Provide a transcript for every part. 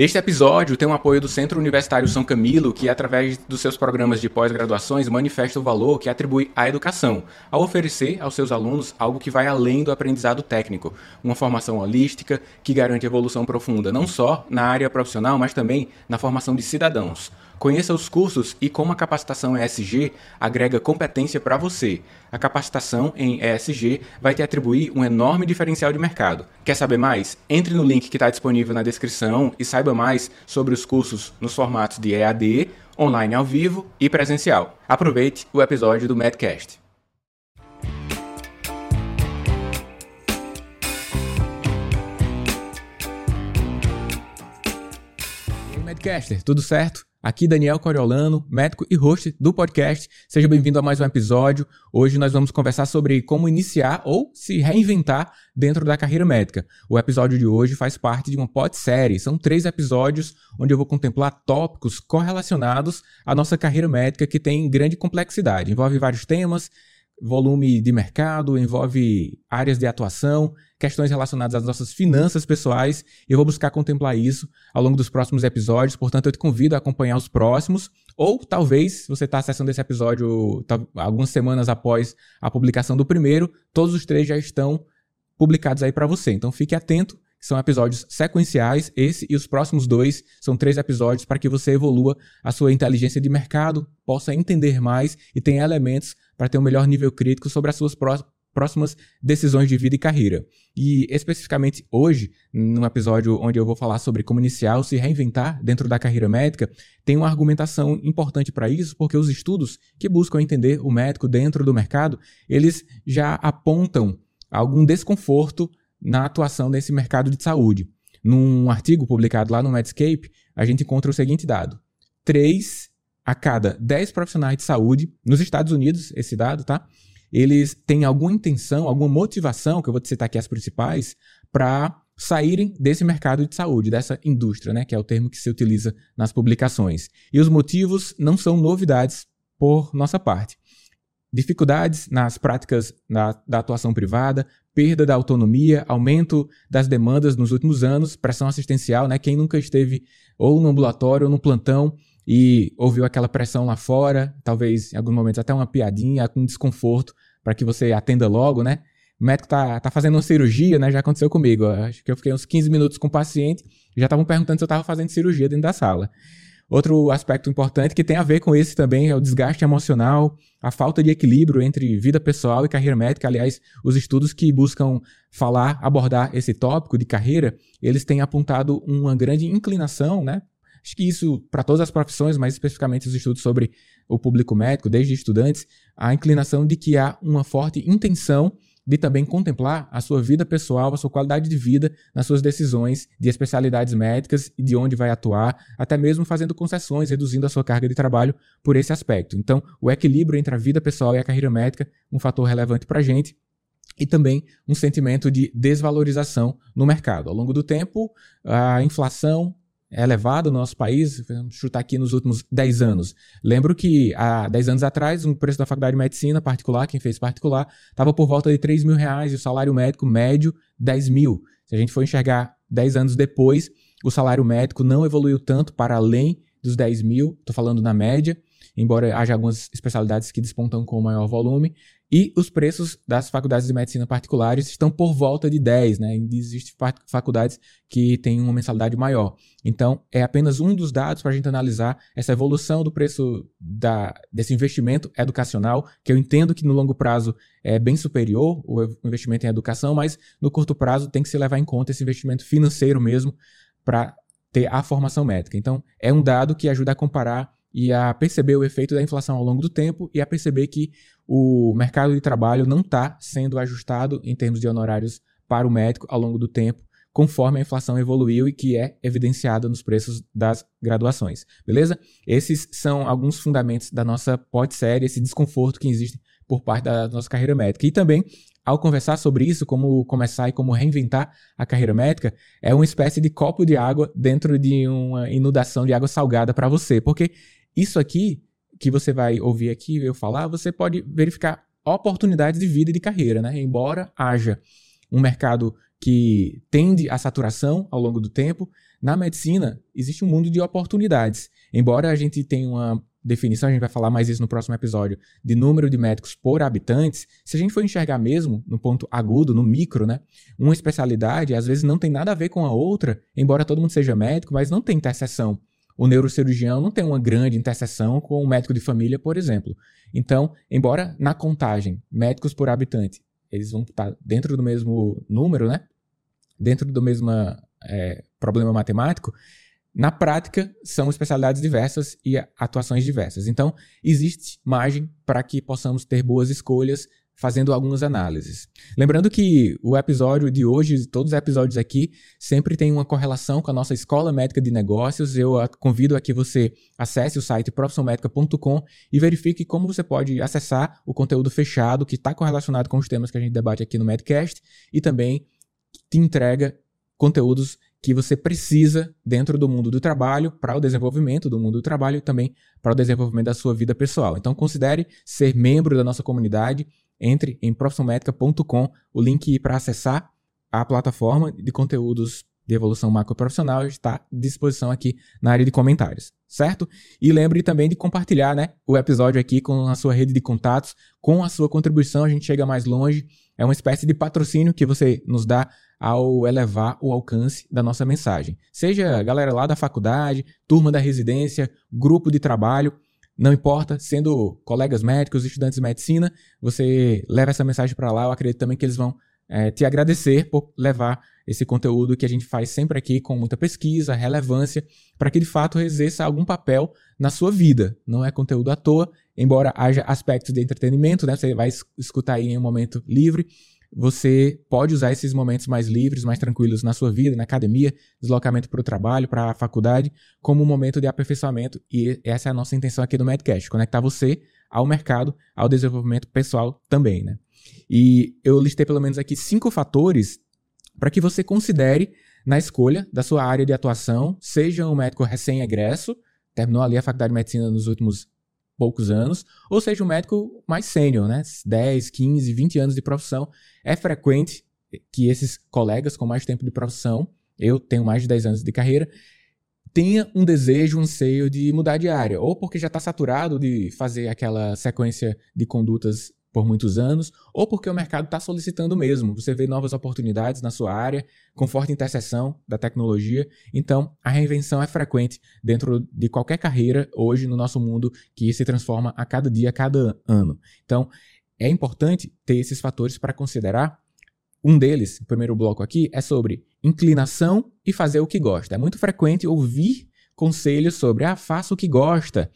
Este episódio tem o apoio do Centro Universitário São Camilo, que, através dos seus programas de pós-graduações, manifesta o valor que atribui à educação, ao oferecer aos seus alunos algo que vai além do aprendizado técnico, uma formação holística que garante evolução profunda, não só na área profissional, mas também na formação de cidadãos. Conheça os cursos e como a capacitação ESG agrega competência para você. A capacitação em ESG vai te atribuir um enorme diferencial de mercado. Quer saber mais? Entre no link que está disponível na descrição e saiba mais sobre os cursos nos formatos de EAD, online ao vivo e presencial. Aproveite o episódio do Medcast. Medcaster, tudo certo? Aqui Daniel Coriolano, médico e host do podcast. Seja bem-vindo a mais um episódio. Hoje nós vamos conversar sobre como iniciar ou se reinventar dentro da carreira médica. O episódio de hoje faz parte de uma pod-série. São três episódios onde eu vou contemplar tópicos correlacionados à nossa carreira médica que tem grande complexidade. Envolve vários temas, volume de mercado, envolve áreas de atuação, questões relacionadas às nossas finanças pessoais. Eu vou buscar contemplar isso ao longo dos próximos episódios. Portanto, eu te convido a acompanhar os próximos. Ou talvez, você está acessando esse episódio tá, algumas semanas após a publicação do primeiro, todos os três já estão publicados aí para você. Então fique atento são episódios sequenciais. Esse e os próximos dois são três episódios para que você evolua a sua inteligência de mercado, possa entender mais e tenha elementos para ter um melhor nível crítico sobre as suas próximas decisões de vida e carreira. E especificamente hoje, num episódio onde eu vou falar sobre como iniciar ou se reinventar dentro da carreira médica, tem uma argumentação importante para isso, porque os estudos que buscam entender o médico dentro do mercado, eles já apontam algum desconforto na atuação desse mercado de saúde. Num artigo publicado lá no Medscape, a gente encontra o seguinte dado: 3 a cada 10 profissionais de saúde, nos Estados Unidos, esse dado, tá? eles têm alguma intenção, alguma motivação, que eu vou te citar aqui as principais, para saírem desse mercado de saúde, dessa indústria, né, que é o termo que se utiliza nas publicações. E os motivos não são novidades por nossa parte. Dificuldades nas práticas na, da atuação privada, perda da autonomia, aumento das demandas nos últimos anos, pressão assistencial, né? Quem nunca esteve ou no ambulatório ou no plantão e ouviu aquela pressão lá fora, talvez em alguns momentos até uma piadinha, com desconforto, para que você atenda logo, né? O médico tá, tá fazendo uma cirurgia, né? Já aconteceu comigo. Acho que eu fiquei uns 15 minutos com o paciente, já estavam perguntando se eu estava fazendo cirurgia dentro da sala. Outro aspecto importante que tem a ver com esse também é o desgaste emocional, a falta de equilíbrio entre vida pessoal e carreira médica. Aliás, os estudos que buscam falar, abordar esse tópico de carreira, eles têm apontado uma grande inclinação, né, Acho que isso, para todas as profissões, mas especificamente os estudos sobre o público médico, desde estudantes, a inclinação de que há uma forte intenção de também contemplar a sua vida pessoal, a sua qualidade de vida nas suas decisões de especialidades médicas e de onde vai atuar, até mesmo fazendo concessões, reduzindo a sua carga de trabalho por esse aspecto. Então, o equilíbrio entre a vida pessoal e a carreira médica, um fator relevante para a gente, e também um sentimento de desvalorização no mercado. Ao longo do tempo, a inflação, elevado no nosso país, vamos chutar aqui nos últimos 10 anos. Lembro que há 10 anos atrás, o preço da faculdade de medicina particular, quem fez particular, estava por volta de 3 mil reais e o salário médico médio 10 mil. Se a gente for enxergar 10 anos depois, o salário médico não evoluiu tanto para além dos 10 mil, estou falando na média, embora haja algumas especialidades que despontam com maior volume, e os preços das faculdades de medicina particulares estão por volta de 10, né? Existem faculdades que têm uma mensalidade maior. Então, é apenas um dos dados para a gente analisar essa evolução do preço da, desse investimento educacional, que eu entendo que no longo prazo é bem superior o investimento em educação, mas no curto prazo tem que se levar em conta esse investimento financeiro mesmo para ter a formação médica. Então, é um dado que ajuda a comparar e a perceber o efeito da inflação ao longo do tempo e a perceber que o mercado de trabalho não está sendo ajustado em termos de honorários para o médico ao longo do tempo, conforme a inflação evoluiu e que é evidenciada nos preços das graduações. Beleza? Esses são alguns fundamentos da nossa pod-série, esse desconforto que existe por parte da nossa carreira médica. E também, ao conversar sobre isso, como começar e como reinventar a carreira médica, é uma espécie de copo de água dentro de uma inundação de água salgada para você, porque isso aqui que você vai ouvir aqui eu falar, você pode verificar oportunidades de vida e de carreira, né? Embora haja um mercado que tende à saturação ao longo do tempo, na medicina existe um mundo de oportunidades. Embora a gente tenha uma definição, a gente vai falar mais isso no próximo episódio, de número de médicos por habitantes, se a gente for enxergar mesmo no ponto agudo, no micro, né? Uma especialidade às vezes não tem nada a ver com a outra, embora todo mundo seja médico, mas não tem interseção. O neurocirurgião não tem uma grande interseção com o médico de família, por exemplo. Então, embora na contagem, médicos por habitante, eles vão estar dentro do mesmo número, né? Dentro do mesmo é, problema matemático, na prática, são especialidades diversas e atuações diversas. Então, existe margem para que possamos ter boas escolhas fazendo algumas análises. Lembrando que o episódio de hoje, todos os episódios aqui, sempre tem uma correlação com a nossa Escola Médica de Negócios. Eu convido a que você acesse o site profissionmedica.com e verifique como você pode acessar o conteúdo fechado que está correlacionado com os temas que a gente debate aqui no Medcast e também te entrega conteúdos que você precisa dentro do mundo do trabalho, para o desenvolvimento do mundo do trabalho e também para o desenvolvimento da sua vida pessoal. Então considere ser membro da nossa comunidade, entre em profissionmedica.com, o link para acessar a plataforma de conteúdos de evolução macroprofissional está à disposição aqui na área de comentários, certo? E lembre também de compartilhar né, o episódio aqui com a sua rede de contatos, com a sua contribuição a gente chega mais longe. É uma espécie de patrocínio que você nos dá ao elevar o alcance da nossa mensagem. Seja a galera lá da faculdade, turma da residência, grupo de trabalho, não importa, sendo colegas médicos, estudantes de medicina, você leva essa mensagem para lá. Eu acredito também que eles vão é, te agradecer por levar esse conteúdo que a gente faz sempre aqui com muita pesquisa, relevância, para que de fato exerça algum papel na sua vida. Não é conteúdo à toa, embora haja aspectos de entretenimento, né? Você vai escutar aí em um momento livre, você pode usar esses momentos mais livres, mais tranquilos na sua vida, na academia, deslocamento para o trabalho, para a faculdade, como um momento de aperfeiçoamento. E essa é a nossa intenção aqui do Medcast, conectar você ao mercado, ao desenvolvimento pessoal também, né? E eu listei pelo menos aqui cinco fatores para que você considere na escolha da sua área de atuação, seja um médico recém-egresso, terminou ali a faculdade de medicina nos últimos poucos anos, ou seja, um médico mais sênior, né? 10, 15, 20 anos de profissão. É frequente que esses colegas com mais tempo de profissão, eu tenho mais de 10 anos de carreira, tenha um desejo, um anseio de mudar de área, ou porque já está saturado de fazer aquela sequência de condutas por muitos anos, ou porque o mercado está solicitando mesmo. Você vê novas oportunidades na sua área, com forte interseção da tecnologia. Então, a reinvenção é frequente dentro de qualquer carreira hoje no nosso mundo que se transforma a cada dia, a cada ano. Então, é importante ter esses fatores para considerar. Um deles, o primeiro bloco aqui, é sobre inclinação e fazer o que gosta. É muito frequente ouvir conselhos sobre, ah, faça o que gosta.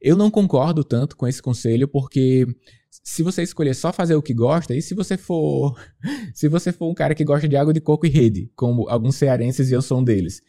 Eu não concordo tanto com esse conselho porque se você escolher só fazer o que gosta, e se você for se você for um cara que gosta de água de coco e rede, como alguns cearenses e eu sou um deles,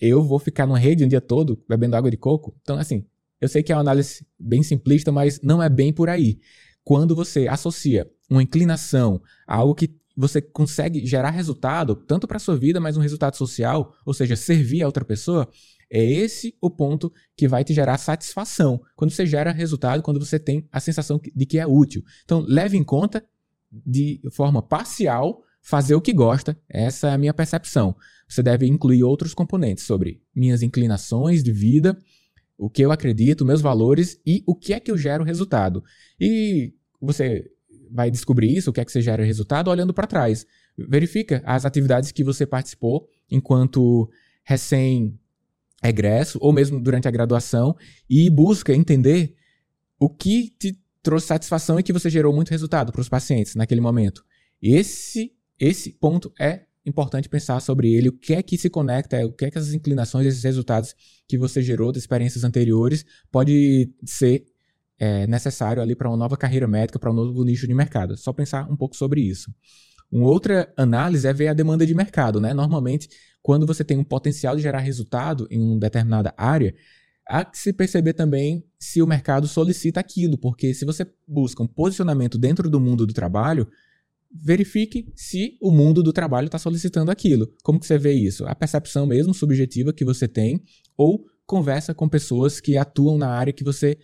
eu vou ficar numa rede um dia todo bebendo água de coco? Então, assim, eu sei que é uma análise bem simplista, mas não é bem por aí. Quando você associa uma inclinação a algo que você consegue gerar resultado, tanto para sua vida, mas um resultado social, ou seja, servir a outra pessoa, é esse o ponto que vai te gerar satisfação. Quando você gera resultado, quando você tem a sensação de que é útil. Então, leve em conta de forma parcial fazer o que gosta. Essa é a minha percepção. Você deve incluir outros componentes sobre minhas inclinações de vida, o que eu acredito, meus valores e o que é que eu gero resultado. E você vai descobrir isso, o que é que você gera resultado, olhando para trás. Verifica as atividades que você participou enquanto recém egresso ou mesmo durante a graduação e busca entender o que te trouxe satisfação e que você gerou muito resultado para os pacientes naquele momento. Esse esse ponto é importante pensar sobre ele, o que é que se conecta, o que é que essas inclinações, esses resultados que você gerou das experiências anteriores pode ser é, necessário ali para uma nova carreira médica, para um novo nicho de mercado. Só pensar um pouco sobre isso. Uma outra análise é ver a demanda de mercado, né? Normalmente quando você tem um potencial de gerar resultado em uma determinada área, há que se perceber também se o mercado solicita aquilo, porque se você busca um posicionamento dentro do mundo do trabalho, verifique se o mundo do trabalho está solicitando aquilo. Como que você vê isso? A percepção mesmo subjetiva que você tem, ou conversa com pessoas que atuam na área que você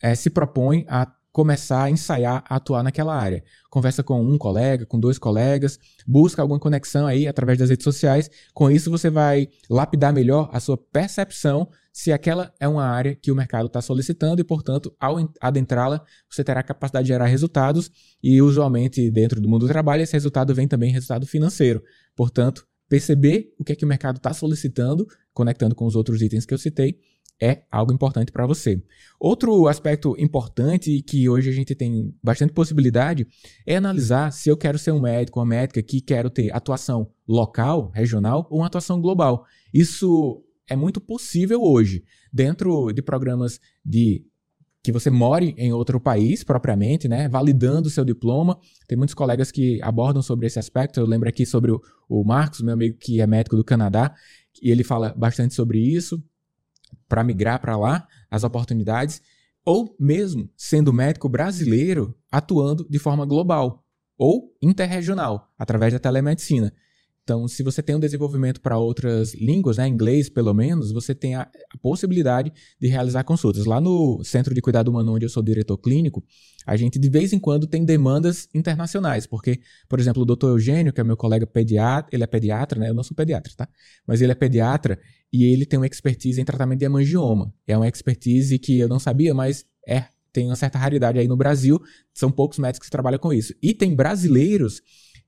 é, se propõe a começar a ensaiar a atuar naquela área. Conversa com um colega, com dois colegas, busca alguma conexão aí através das redes sociais. Com isso, você vai lapidar melhor a sua percepção se aquela é uma área que o mercado está solicitando e, portanto, ao adentrá-la, você terá capacidade de gerar resultados e, usualmente, dentro do mundo do trabalho, esse resultado vem também resultado financeiro. Portanto, perceber o que é que o mercado está solicitando, conectando com os outros itens que eu citei, é algo importante para você. Outro aspecto importante que hoje a gente tem bastante possibilidade é analisar se eu quero ser um médico, uma médica que quero ter atuação local, regional ou uma atuação global. Isso é muito possível hoje, dentro de programas de que você more em outro país propriamente, né, validando o seu diploma. Tem muitos colegas que abordam sobre esse aspecto. Eu lembro aqui sobre o, o Marcos, meu amigo que é médico do Canadá, e ele fala bastante sobre isso para migrar para lá, as oportunidades, ou mesmo sendo médico brasileiro atuando de forma global ou interregional, através da telemedicina. Então, se você tem um desenvolvimento para outras línguas, né, inglês pelo menos, você tem a, a, possibilidade de realizar consultas. Lá no Centro de Cuidado Humano, onde eu sou diretor clínico, a gente de vez em quando tem demandas internacionais, porque, por exemplo, o doutor Eugênio, que é meu colega pediatra, ele é pediatra, né? Eu não sou pediatra, tá? Mas ele é pediatra e ele tem uma expertise em tratamento de hemangioma. É uma expertise que eu não sabia, mas é tem uma certa raridade aí no Brasil. São poucos médicos que trabalham com isso. E tem brasileiros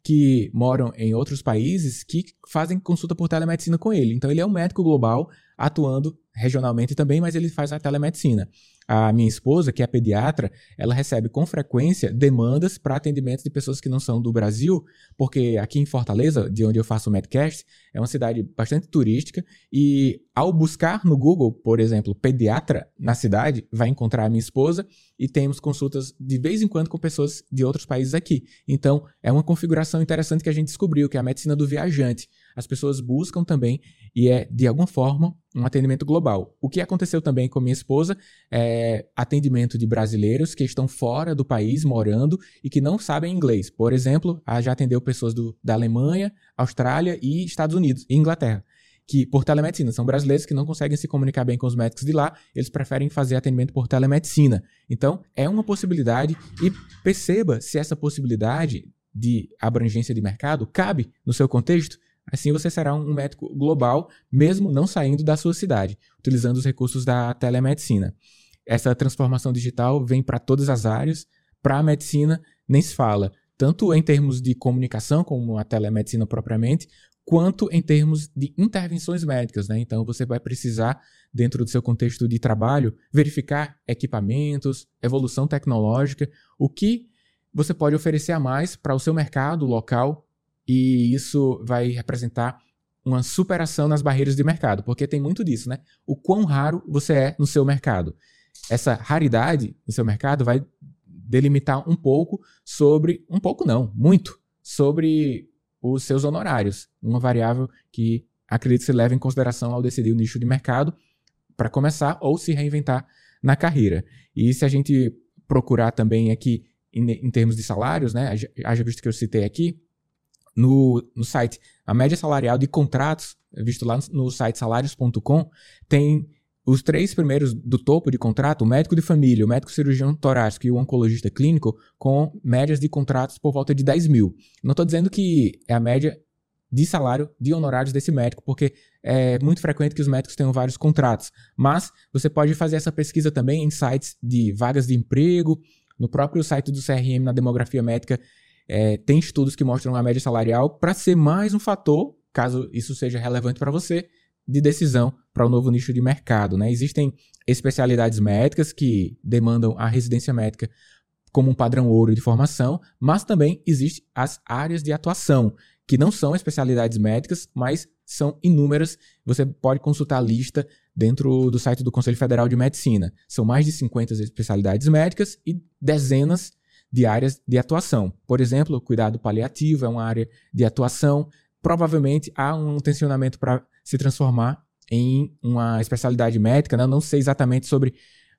que moram em outros países que fazem consulta por telemedicina com ele. Então ele é um médico global atuando regionalmente também, mas ele faz a telemedicina. A minha esposa, que é pediatra, ela recebe com frequência demandas para atendimento de pessoas que não são do Brasil, porque aqui em Fortaleza, de onde eu faço o Medcast, é uma cidade bastante turística e ao buscar no Google, por exemplo, pediatra na cidade, vai encontrar a minha esposa e temos consultas de vez em quando com pessoas de outros países aqui. Então, é uma configuração interessante que a gente descobriu, que é a medicina do viajante as pessoas buscam também e é, de alguma forma, um atendimento global. O que aconteceu também com minha esposa é atendimento de brasileiros que estão fora do país, morando e que não sabem inglês. Por exemplo, já atendeu pessoas do, da Alemanha, Austrália e Estados Unidos e Inglaterra que por telemedicina são brasileiros que não conseguem se comunicar bem com os médicos de lá, eles preferem fazer atendimento por telemedicina. Então, é uma possibilidade e perceba se essa possibilidade de abrangência de mercado cabe no seu contexto. Assim você será um médico global, mesmo não saindo da sua cidade, utilizando os recursos da telemedicina. Essa transformação digital vem para todas as áreas, para a medicina nem se fala, tanto em termos de comunicação, como a telemedicina propriamente, quanto em termos de intervenções médicas. Né? Então você vai precisar, dentro do seu contexto de trabalho, verificar equipamentos, evolução tecnológica, o que você pode oferecer a mais para o seu mercado local e isso vai representar uma superação nas barreiras de mercado, porque tem muito disso, né? O quão raro você é no seu mercado. Essa raridade no seu mercado vai delimitar um pouco sobre, um pouco não, muito, sobre os seus honorários. Uma variável que acredito que se leva em consideração ao decidir o nicho de mercado para começar ou se reinventar na carreira. E se a gente procurar também aqui em, em termos de salários, né? Haja visto que eu citei aqui, no, no site, a média salarial de contratos, visto lá no, no site salários.com, tem os três primeiros do topo de contrato, o médico de família, o médico cirurgião torácico e o oncologista clínico, com médias de contratos por volta de 10 mil. Não estou dizendo que é a média de salário de honorários desse médico, porque é muito frequente que os médicos tenham vários contratos. Mas você pode fazer essa pesquisa também em sites de vagas de emprego, no próprio site do CRM, na demografia médica, é, tem estudos que mostram a média salarial para ser mais um fator, caso isso seja relevante para você, de decisão para o um novo nicho de mercado. Né? Existem especialidades médicas que demandam a residência médica como um padrão ouro de formação, mas também existem as áreas de atuação, que não são especialidades médicas, mas são inúmeras. Você pode consultar a lista dentro do site do Conselho Federal de Medicina. São mais de 50 especialidades médicas e dezenas de áreas de atuação. Por exemplo, cuidado paliativo é uma área de atuação. Provavelmente há um tensionamento para se transformar em uma especialidade médica. Né? Não sei exatamente sobre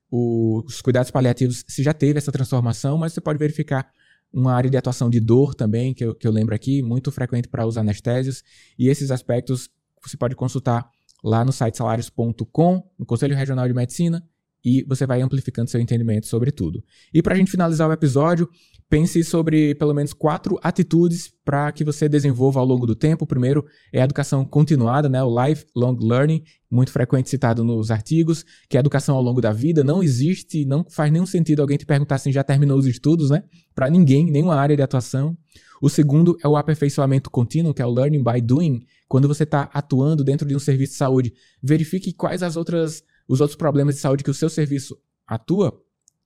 os cuidados paliativos se já teve essa transformação, mas você pode verificar uma área de atuação de dor também, que eu, que eu lembro aqui, muito frequente para os anestésios. E esses aspectos você pode consultar lá no site salários.com, no Conselho Regional de Medicina e você vai amplificando seu entendimento sobre tudo. E para a gente finalizar o episódio, pense sobre pelo menos quatro atitudes para que você desenvolva ao longo do tempo. O primeiro é a educação continuada, né, o lifelong learning, muito frequente citado nos artigos, que é a educação ao longo da vida. Não existe, não faz nenhum sentido alguém te perguntar se já terminou os estudos, né? Para ninguém, nenhuma área de atuação. O segundo é o aperfeiçoamento contínuo, que é o learning by doing. Quando você está atuando dentro de um serviço de saúde, verifique quais as outras os outros problemas de saúde que o seu serviço atua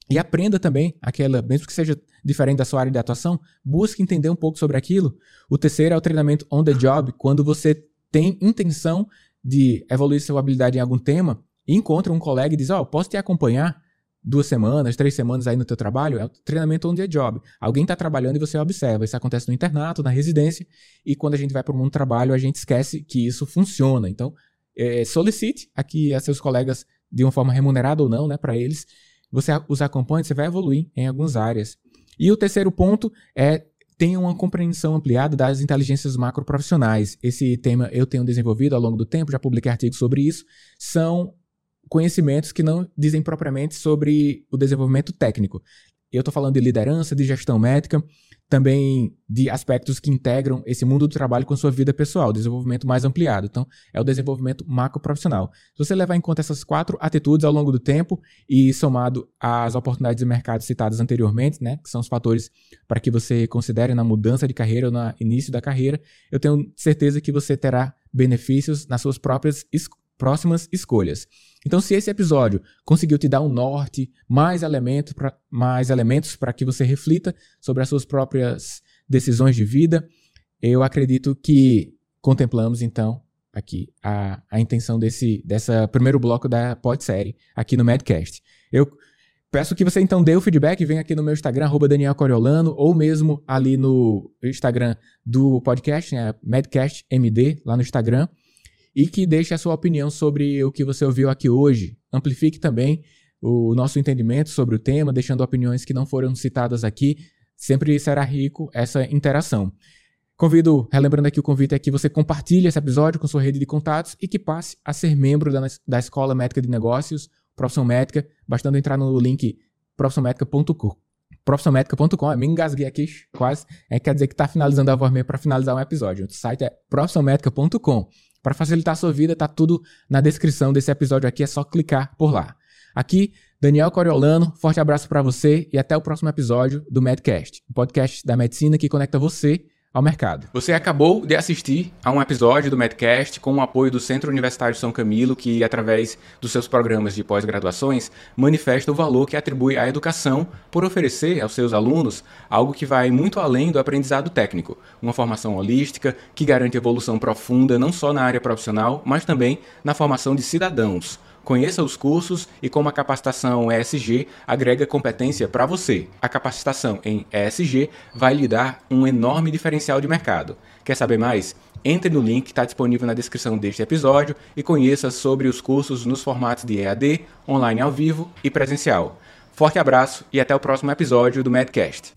e aprenda também aquela, mesmo que seja diferente da sua área de atuação, busque entender um pouco sobre aquilo. O terceiro é o treinamento on the job, quando você tem intenção de evoluir sua habilidade em algum tema e encontra um colega e diz: Ó, oh, posso te acompanhar duas semanas, três semanas aí no teu trabalho? É o treinamento on the job. Alguém está trabalhando e você observa. Isso acontece no internato, na residência, e quando a gente vai para o mundo do trabalho, a gente esquece que isso funciona. Então, é, solicite aqui a seus colegas de uma forma remunerada ou não, né, para eles. Você os acompanha, você vai evoluir em algumas áreas. E o terceiro ponto é tenha uma compreensão ampliada das inteligências macroprofissionais. Esse tema eu tenho desenvolvido ao longo do tempo, já publiquei artigos sobre isso. São conhecimentos que não dizem propriamente sobre o desenvolvimento técnico. Eu estou falando de liderança, de gestão médica, também de aspectos que integram esse mundo do trabalho com sua vida pessoal, desenvolvimento mais ampliado. Então, é o desenvolvimento macro-profissional. Se você levar em conta essas quatro atitudes ao longo do tempo e somado às oportunidades de mercado citadas anteriormente, né, que são os fatores para que você considere na mudança de carreira ou no início da carreira, eu tenho certeza que você terá benefícios nas suas próprias próximas escolhas. Então, se esse episódio conseguiu te dar um norte, mais, elemento pra, mais elementos para que você reflita sobre as suas próprias decisões de vida, eu acredito que contemplamos, então, aqui a, a intenção desse dessa primeiro bloco da podsérie aqui no Medcast. Eu peço que você então dê o feedback, venha aqui no meu Instagram, arroba Daniel Coriolano, ou mesmo ali no Instagram do podcast, né, MedcastMD, lá no Instagram e que deixe a sua opinião sobre o que você ouviu aqui hoje. Amplifique também o nosso entendimento sobre o tema, deixando opiniões que não foram citadas aqui. Sempre será rico essa interação. Convido, relembrando aqui o convite é que você compartilhe esse episódio com sua rede de contatos e que passe a ser membro da, da Escola Médica de Negócios, Profissão Médica, bastando entrar no link. Profissionmédica.com, eu me engasguei aqui quase, é, quer dizer que está finalizando a voz mesmo para finalizar um episódio. O site é profissionmédica.com. Para facilitar a sua vida, tá tudo na descrição desse episódio aqui, é só clicar por lá. Aqui, Daniel Coriolano, forte abraço para você e até o próximo episódio do Medcast, o podcast da medicina que conecta você ao mercado. Você acabou de assistir a um episódio do Medcast com o apoio do Centro Universitário São Camilo, que, através dos seus programas de pós-graduações, manifesta o valor que atribui à educação por oferecer aos seus alunos algo que vai muito além do aprendizado técnico, uma formação holística que garante evolução profunda não só na área profissional, mas também na formação de cidadãos Conheça os cursos e como a capacitação ESG agrega competência para você. A capacitação em ESG vai lhe dar um enorme diferencial de mercado. Quer saber mais? Entre no link que está disponível na descrição deste episódio e conheça sobre os cursos nos formatos de EAD, online ao vivo e presencial. Forte abraço e até o próximo episódio do Medcast.